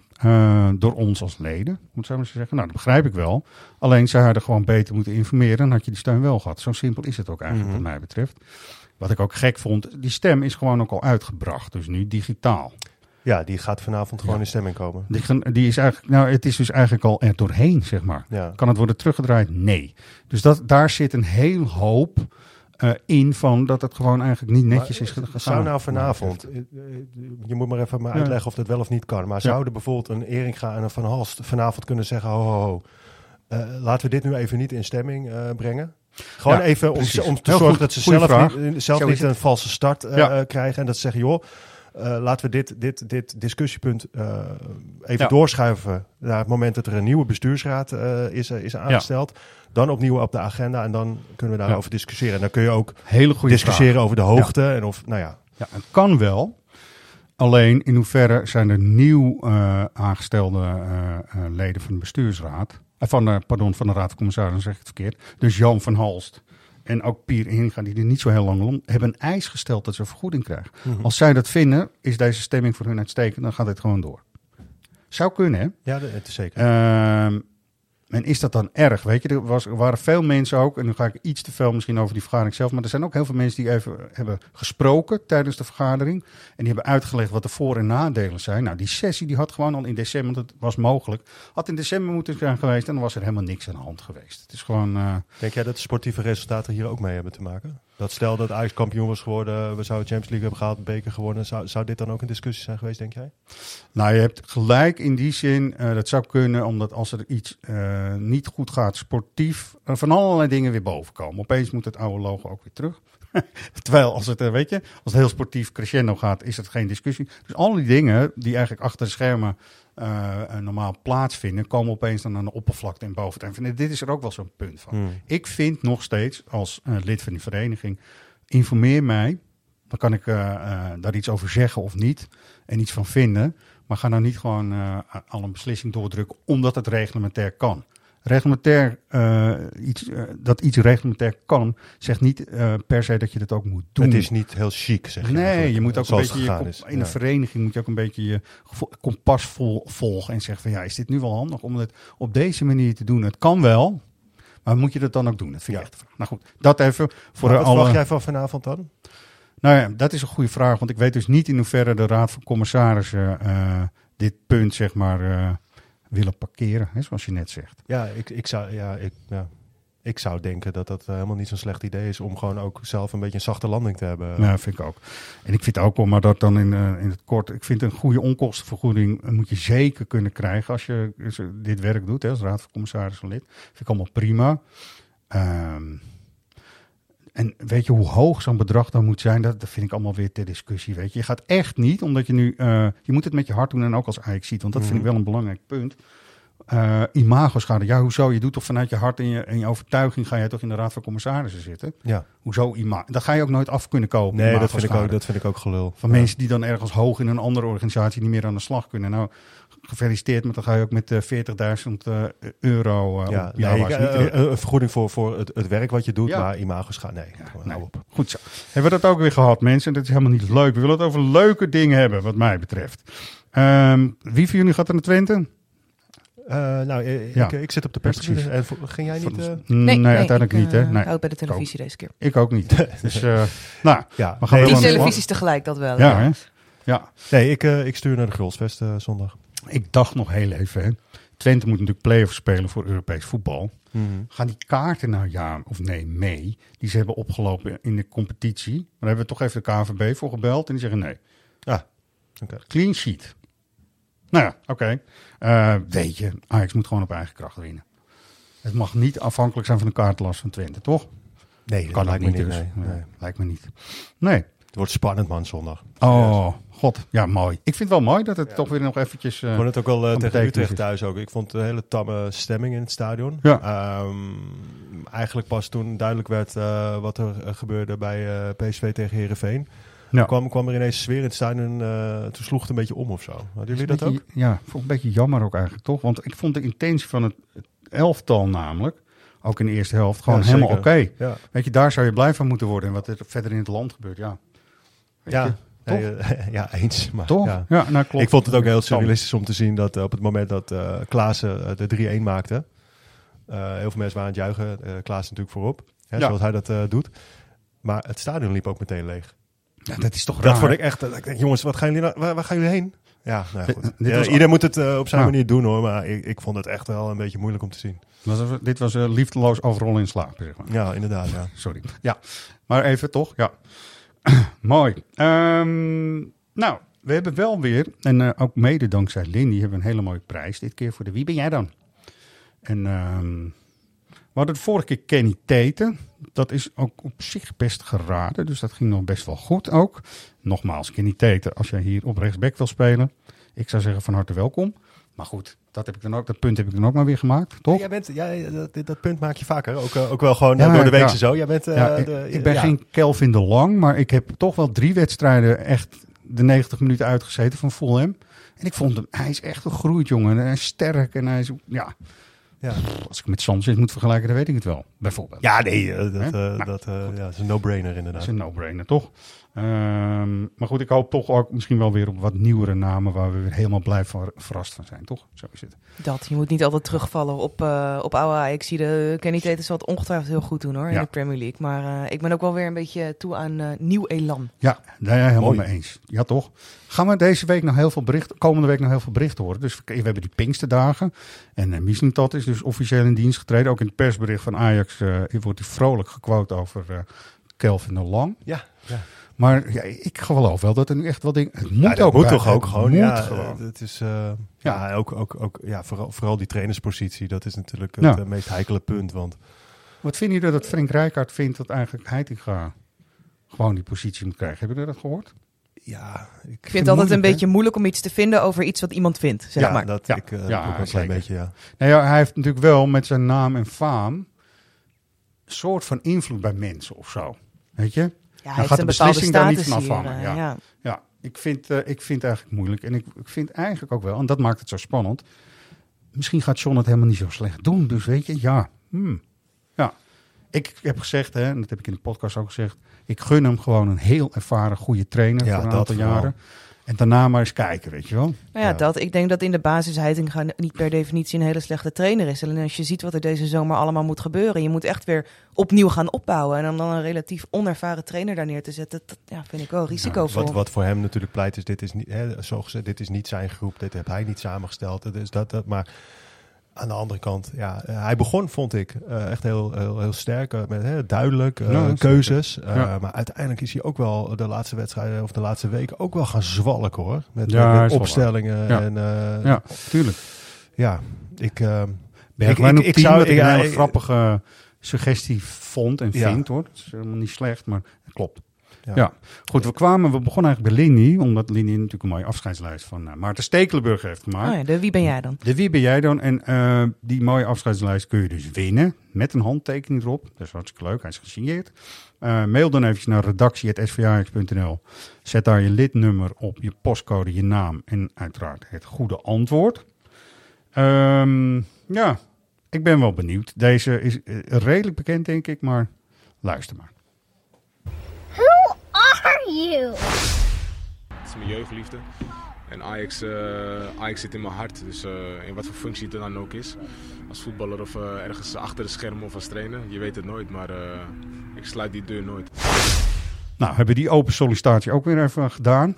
door ons als leden, om het zo maar zeggen. Nou, dat begrijp ik wel. Alleen zij hadden gewoon beter moeten informeren, dan had je die steun wel gehad. Zo simpel is het ook eigenlijk, Mhm. wat mij betreft. Wat ik ook gek vond, die stem is gewoon ook al uitgebracht, dus nu digitaal. Ja, die gaat vanavond gewoon in stemming komen. Die, is eigenlijk, nou, het is dus eigenlijk al er doorheen, zeg maar. Kan het worden teruggedraaid? Nee. Dus dat, daar zit een heel hoop eh, in van dat het gewoon eigenlijk niet netjes Maar, is ge- gegaan. Zou nou vanavond, eh, eh, je moet maar even maar uitleggen of dat wel of niet kan. Maar zouden bijvoorbeeld een Eringa en een Van Halst vanavond kunnen zeggen: ho, ho, ho. laten we dit nu even niet in stemming brengen? Gewoon Ja, even om, te Heel zorgen goed. dat ze zelf niet, zelf niet een valse start Ja. krijgen. En dat ze zeggen: joh, laten we dit, dit, dit discussiepunt eh, even Ja. doorschuiven naar het moment dat er een nieuwe bestuursraad eh, is, eh, is aangesteld. Dan opnieuw op de agenda en dan kunnen we daarover discussiëren. En dan kun je ook Hele goede discussiëren vraag. over de hoogte en of, nou ja. Ja, het kan wel. Alleen in hoeverre zijn er nieuw eh, aangestelde eh, eh, leden van de bestuursraad, eh, van, de, pardon, van de Raad van Commissarissen, zeg ik het verkeerd. Dus Jan van Halst en ook Pier Inga, die er niet zo heel lang om, hebben een eis gesteld dat ze een vergoeding krijgen. Mhm. Als zij dat vinden, is deze stemming voor hun uitstekend, dan gaat dit gewoon door. Zou kunnen, hè? Ja, dat het is zeker. Ehm, en is dat dan erg? Weet je, er, was, waren veel mensen ook, en nu ga ik iets te veel misschien over die vergadering zelf, maar er zijn ook heel veel mensen die even hebben gesproken tijdens de vergadering. En die hebben uitgelegd wat de voor- en nadelen zijn. Nou, die sessie die had gewoon al in december, want het was mogelijk, had in december moeten zijn geweest en dan was er helemaal niks aan de hand geweest. Het is gewoon. eh, Denk jij dat de sportieve resultaten hier ook mee hebben te maken? Dat stel dat Ajax kampioen was geworden, we zouden Champions League hebben gehaald, beker gewonnen. Zou, zou dit dan ook een discussie zijn geweest, denk jij? Nou, je hebt gelijk in die zin. eh, dat zou kunnen, omdat als er iets eh, niet goed gaat sportief, er van allerlei dingen weer boven komen. Opeens moet het oude logo ook weer terug. Terwijl als het, eh, weet je, als het heel sportief crescendo gaat, is het geen discussie. Dus al die dingen die eigenlijk achter de schermen eh, eh, normaal plaatsvinden, komen opeens dan aan de oppervlakte en boven. En dit is er ook wel zo'n punt van. Hmm. Ik vind nog steeds, als eh, lid van die vereniging, informeer mij. Dan kan ik eh, daar iets over zeggen of niet. En iets van vinden. Maar ga nou niet gewoon al een beslissing doordrukken omdat het reglementair kan. Reglementair, eh, iets, eh, dat iets reglementair kan, zegt niet eh, per se dat je dat ook moet doen. Het is niet heel chic, zeg je Nee, je moet ook een beetje je is. in een Ja. vereniging moet je ook een beetje je kompas vol, volgen en zeggen van ja, is dit nu wel handig om het op deze manier te doen? Het kan wel, maar moet je dat dan ook doen? Dat vind ik echt de vraag. Nou goed, dat even voor Maar de wat alle. verwacht jij van vanavond dan? Nou ja, dat is een goede vraag, want ik weet dus niet in hoeverre de Raad van Commissarissen dit punt zeg maar willen parkeren, hè, zoals je net zegt. Ja, ik, ik, zou, ja, ik, ja, ik zou denken dat dat eh, helemaal niet zo'n slecht idee is om gewoon ook zelf een beetje een zachte landing te hebben. Ja, vind ik ook. En ik vind ook wel, maar dat dan in, eh, in het kort. Ik vind een goede onkostenvergoeding eh, moet je zeker kunnen krijgen als je als je dit werk doet, hè, als raad van commissarissen lid. Vind ik allemaal prima. Ehm, en weet je hoe hoog zo'n bedrag dan moet zijn? Dat, dat vind ik allemaal weer ter discussie. Weet je, je gaat echt niet, omdat je nu, eh, je moet het met je hart doen en ook als Ajax ziet, want dat vind ik Mhm. wel een belangrijk punt. Eh imago-schade. Ja, hoezo? Je doet toch vanuit je hart en je, en je overtuiging ga je toch in de raad van commissarissen zitten? Ja. Hoezo imago? Dat ga je ook nooit af kunnen kopen. Nee, dat vind, ik ook, dat vind ik ook gelul. Van Ja. mensen die dan ergens hoog in een andere organisatie niet meer aan de slag kunnen. Nou, gefeliciteerd, maar dan ga je ook met eh, 40.000 eh, euro. eh, Ja, nee, ik- eh, eh, een vergoeding voor, voor het, het werk wat je doet, Ja. maar imago's gaan. Nee, gewoon, hou op. Goed zo. Hebben we dat ook weer gehad, mensen? Dat is helemaal niet leuk. We willen het over leuke dingen hebben, wat mij betreft. Ehm, wie van jullie gaat er naar Twente? Eh, nou, eh, Ja. ik, ik zit op de Ja, precies. en ging jij niet... eh, Nee, nee, uiteindelijk ik, niet. Hè? eh, Nee. houd bij de Ik ook. televisie deze keer. Ik ook niet. Dus, eh, nou, Ja. we gaan Nee, Tien televisies tegelijk, dat wel. Ja, hè? hè? Ja. Nee, ik, eh, ik stuur naar de Grolsvest eh, zondag. Ik dacht nog heel even, hè. Twente moet natuurlijk play-off spelen voor Europees voetbal. Mhm. Gaan die kaarten nou ja of nee mee, die ze hebben opgelopen in de competitie? Maar daar hebben we toch even de KNVB voor gebeld en die zeggen nee. Ja, oké. Clean sheet. Nou ja, oké. Eh, weet je, Ajax moet gewoon op eigen kracht winnen. Het mag niet afhankelijk zijn van de kaartlast van Twente, toch? Nee, dat kan lijkt me niet dus. nee. Lijkt me niet. Nee. Het wordt spannend, man, zondag. Oh, god. Ja, mooi. Ik vind het wel mooi dat het toch weer nog eventjes... eh, Ik vond het ook wel eh, tegen Utrecht is. thuis ook. Ik vond een hele tamme stemming in het stadion. Ja. Ehm, eigenlijk pas toen duidelijk werd eh, wat er eh, gebeurde bij eh, PSV tegen Herenveen. Ja. Kwam, kwam er ineens sfeer in het stadion. eh, toen sloeg het een beetje om of zo. Hadden jullie dat ook? Ja, vond ik een beetje jammer ook eigenlijk, toch? Want ik vond de intentie van het elftal namelijk, ook in de eerste helft, gewoon Ja, helemaal oké. Ja. Weet je, daar zou je blij van moeten worden. En wat er verder in het land gebeurt, ja. Weet Ja, je, toch? nee, eh, ja, eens. Maar, Toch? Ja. Ja, nou, klopt. Ik vond het ook heel surrealistisch om te zien dat eh, op het moment dat eh Klaassen de 3-1 maakte. eh, heel veel mensen waren aan het juichen. eh Klaassen natuurlijk voorop. Hè, Ja. Zoals hij dat eh, doet. Maar het stadion liep ook meteen leeg. Ja, dat is toch Dat raar. vond ik echt. dat ik denk, jongens, wat gaan jullie nou, waar, waar gaan jullie heen? Ja, nou ja, Dit- goed. dit Ja, was- ieder moet het op zijn Ja. manier doen hoor. Maar ik, ik vond het echt wel een beetje moeilijk om te zien. Was dit was eh, liefdeloos overal in slapen, zeg maar. Ja, inderdaad. Ja. Sorry. Ja, maar even toch? Ja. Mooi. Ehm, nou, we hebben wel weer, en eh, ook mede dankzij Lindy, hebben we een hele mooie prijs. Dit keer voor de Wie ben jij dan? En ehm, we hadden de vorige keer Kenny Teten. Dat is ook op zich best geraden, dus dat ging nog best wel goed ook. Nogmaals, Kenny Teten, als jij hier op rechtsback wil spelen, ik zou zeggen van harte welkom. Maar goed, dat, heb ik dan ook, dat punt heb ik dan ook maar weer gemaakt, toch? Jij bent, ja, dat, dat punt maak je vaker. Ook, eh, ook wel gewoon Ja, eh, door de week ja. zo. Jij bent, eh, Ja, ik, de- ik ben ja. geen Kelvin de Lang, maar ik heb toch wel drie wedstrijden echt de 90 minuten uitgezeten van Fulham. En ik vond hem, hij is echt gegroeid, jongen. En hij is sterk en hij is, ja. Ja. Als ik met Sanchez moet vergelijken, dan weet ik het wel, bijvoorbeeld. Ja, nee, dat, Nou, dat, ja, is een no-brainer inderdaad. Dat is een no-brainer, toch? Ehm, maar goed, ik hoop toch ook misschien wel weer op wat nieuwere namen waar we weer helemaal blij van verrast van zijn, toch? Zo is het. Dat, je moet niet altijd terugvallen op, eh, op oude Ajax. Zie de Kenny Tate zal het ongetwijfeld heel goed doen hoor, in Ja. de Premier League. Maar eh, ik ben ook wel weer een beetje toe aan eh, nieuw elan. Ja, daar ja, helemaal Mooi. mee eens. Ja, toch? Gaan we deze week nog heel veel berichten, komende week nog heel veel berichten horen. Dus we, hebben die Pinksterdagen. En uh, Mislintat is dus officieel in dienst getreden. Ook in het persbericht van Ajax eh, wordt hij vrolijk gequote over eh Kelvin de Lang. Ja, ja. Maar ja, ik geloof wel dat er nu echt wel dingen... Het moet Ja, ook moet bij- toch ook het gewoon. moet Ja, gewoon. het is, eh, ja. ook, ook, ook ja, vooral, vooral die trainerspositie. Dat is natuurlijk het Ja. eh, meest heikele punt. Want Wat vinden jullie dat Frank Rijkaard vindt dat eigenlijk Heitinga gewoon die positie moet krijgen. Hebben jullie dat gehoord? Ja, ik, Ik vind het altijd een beetje moeilijk om iets te vinden over iets wat iemand vindt, zeg ja, maar. dat Ja. ik eh, Ja, ook een klein beetje, ja. Nou ja, hij heeft natuurlijk wel met zijn naam en faam een soort van invloed bij mensen of zo. Weet je? Ja, Dan gaat een de beslissing daar niet van afhangen. eh, ja. ja. Ja, ik vind, eh, ik vind het eigenlijk moeilijk. En ik, ik vind eigenlijk ook wel, en dat maakt het zo spannend. Misschien gaat John het helemaal niet zo slecht doen. Dus weet je, ja. hmm. ja. Ik heb gezegd, hè, en dat heb ik in de podcast ook gezegd. Ik gun hem gewoon een heel ervaren, goede trainer Ja, voor een aantal vooral. jaren. En daarna maar eens kijken, weet je wel. Nou ja, Ja. dat. Ik denk dat in de basis Heitinga niet per definitie een hele slechte trainer is. En als je ziet wat er deze zomer allemaal moet gebeuren, je moet echt weer opnieuw gaan opbouwen. En om dan een relatief onervaren trainer daar neer te zetten, dat ja, vind ik wel risicovol. Wat, wat voor hem natuurlijk pleit is, dit is niet, hè, zo gezegd, dit is niet zijn groep, dit heb hij niet samengesteld. Dus dat, dat, maar aan de andere kant, ja, eh, hij begon, vond ik, eh, echt heel, heel, heel sterk, eh, met hè, duidelijk Ja, keuzes. Ja. Maar uiteindelijk is hij ook wel de laatste wedstrijden of de laatste weken ook wel gaan zwalken hoor. Met, Ja, met opstellingen Ja. en Ja, tuurlijk. ja, ik, Bergwijn ik 10, zou- wat ik ik- een hele grappige suggestie vond en Ja. vind hoor. Dat is helemaal niet slecht, maar het klopt. Ja. Ja. goed. We kwamen, we begonnen eigenlijk bij Lindy, omdat Lindy natuurlijk een mooie afscheidslijst van eh, Maarten Stekelenburg heeft gemaakt. Oh ja, de, wie ben jij dan? De wie ben jij dan? En eh, die mooie afscheidslijst kun je dus winnen met een handtekening erop. Dat is hartstikke leuk, hij is gesigneerd. Eh, mail dan eventjes naar redactie.svax.nl. Zet daar je lidnummer op, je postcode, je naam en uiteraard het goede antwoord. Ehm, ja, ik ben wel benieuwd. Deze is redelijk bekend, denk ik, maar luister maar. Who are you? Het is mijn jeugdliefde. En Ajax, eh, Ajax zit in mijn hart. Dus eh, in wat voor functie het er dan ook is. Als voetballer of eh, ergens achter de schermen of als trainer. Je weet het nooit, maar eh, ik sluit die deur nooit. Nou, hebben die open sollicitatie ook weer even gedaan.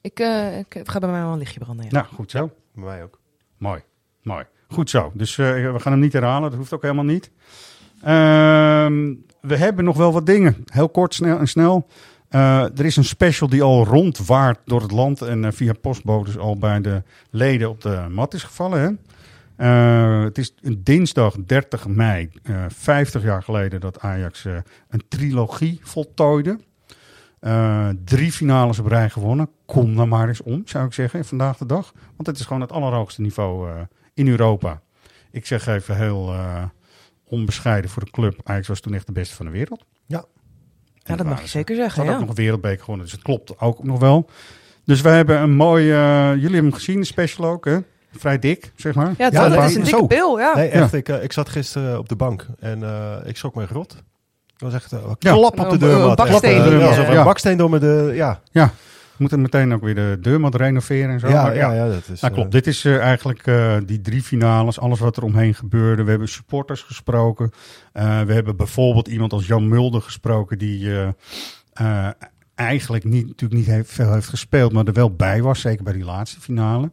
Ik, eh, ik, het gaat bij mij wel een lichtje branden. Ja. Nou, goed zo. bij mij ook. Mooi, mooi. Goed zo. Dus eh, we gaan hem niet herhalen. Dat hoeft ook helemaal niet. Ehm, we hebben nog wel wat dingen. Heel kort snel, en snel. Eh, er is een special die al rondwaart door het land en eh, via postbodes al bij de leden op de mat is gevallen. Eh, het is een dinsdag 30 mei, eh 50 jaar geleden, dat Ajax een trilogie voltooide. Drie finales op rij gewonnen. Kom dan maar eens om, zou ik zeggen, vandaag de dag. Want het is gewoon het allerhoogste niveau in Europa. Ik zeg even heel onbescheiden voor de club. Ajax was toen echt de beste van de wereld. Ja. Ja, dat mag je zeker zeggen. Ze Ja. ook nog een wereldbeker gewonnen, dus het klopt ook nog wel. Dus we hebben een mooi... eh, jullie hebben hem gezien, special ook, hè? Vrij dik, zeg maar. Ja, het is een dikke pil, ja. Nee, Ja. echt. Ik, eh, ik zat gisteren op de bank en eh, ik schrok me rot. Dat was echt een Ja. klap op de deur. een baksteen. Ja, alsof Ja. een baksteen door me de... Ja, Ja, moeten meteen ook weer de deurmat renoveren en zo. Ja, maar ja, ja, dat is, Nou, klopt. eh, Dit is eh, eigenlijk eh, die drie finales, alles wat er omheen gebeurde. We hebben supporters gesproken. We hebben bijvoorbeeld iemand als Jan Mulder gesproken, die eigenlijk niet, natuurlijk niet heeft, veel heeft gespeeld, maar er wel bij was, zeker bij die laatste finale.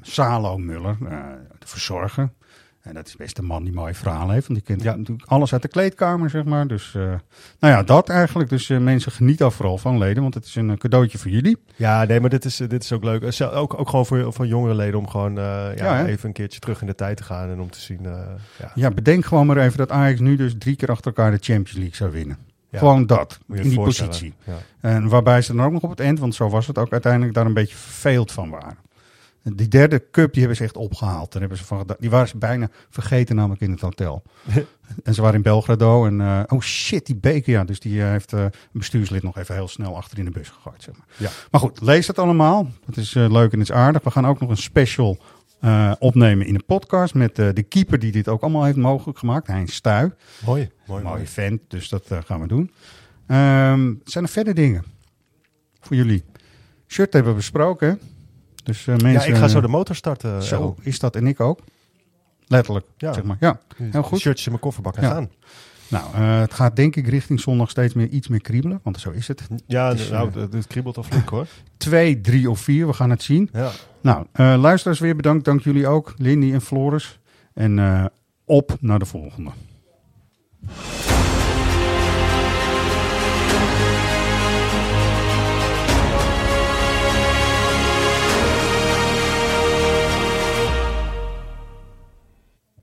Salo Muller, de verzorger. En dat is best een man die mooie verhalen heeft. Want die kent natuurlijk alles uit de kleedkamer, zeg maar. Dus, eh, nou ja, dat eigenlijk. Dus eh, mensen genieten daar vooral van, leden. Want het is een eh, cadeautje voor jullie. Ja, nee, maar dit is, dit is ook leuk. Ook, ook gewoon voor, voor jongere leden om gewoon ja, Ja, even een keertje terug in de tijd te gaan en om te zien. ja. Ja, bedenk gewoon maar even dat Ajax nu dus drie keer achter elkaar de Champions League zou winnen. Ja. Gewoon dat, in die positie. ja. En waarbij ze dan ook nog op het eind, want zo was het ook uiteindelijk, daar een beetje verveeld van waren. Die derde cup, die hebben ze echt opgehaald. Daar hebben ze van. Die waren ze bijna vergeten namelijk in het hotel. en ze waren in Belgrado en, eh, oh shit, die beker, ja. Dus die eh, heeft eh, een bestuurslid nog even heel snel achter in de bus gegooid, zeg maar. Ja. Maar goed, lees het allemaal. Het is leuk en het is aardig. We gaan ook nog een special opnemen in de podcast met de keeper die dit ook allemaal heeft mogelijk gemaakt, Heinz Stuy. Mooi, mooi, Mooie mooi. vent, dus dat gaan we doen. Ehm, zijn er verder dingen voor jullie? Shirt hebben we besproken, hè? Dus eh, mensen... ja, ik ga zo de motor starten. Zo is dat en ik ook. Letterlijk, Ja. zeg maar. Ja, heel goed. Shirtjes in mijn kofferbak en Ja. gaan. Nou, eh, het gaat denk ik richting zondag steeds meer iets meer kriebelen, want zo is het. Ja, Het is, nou, eh, het, kriebelt al flink hoor. Twee, drie of vier, we gaan het zien. Ja. Nou, eh, luisteraars weer bedankt. Dank jullie ook, Lindy en Floris. En eh, op naar de volgende.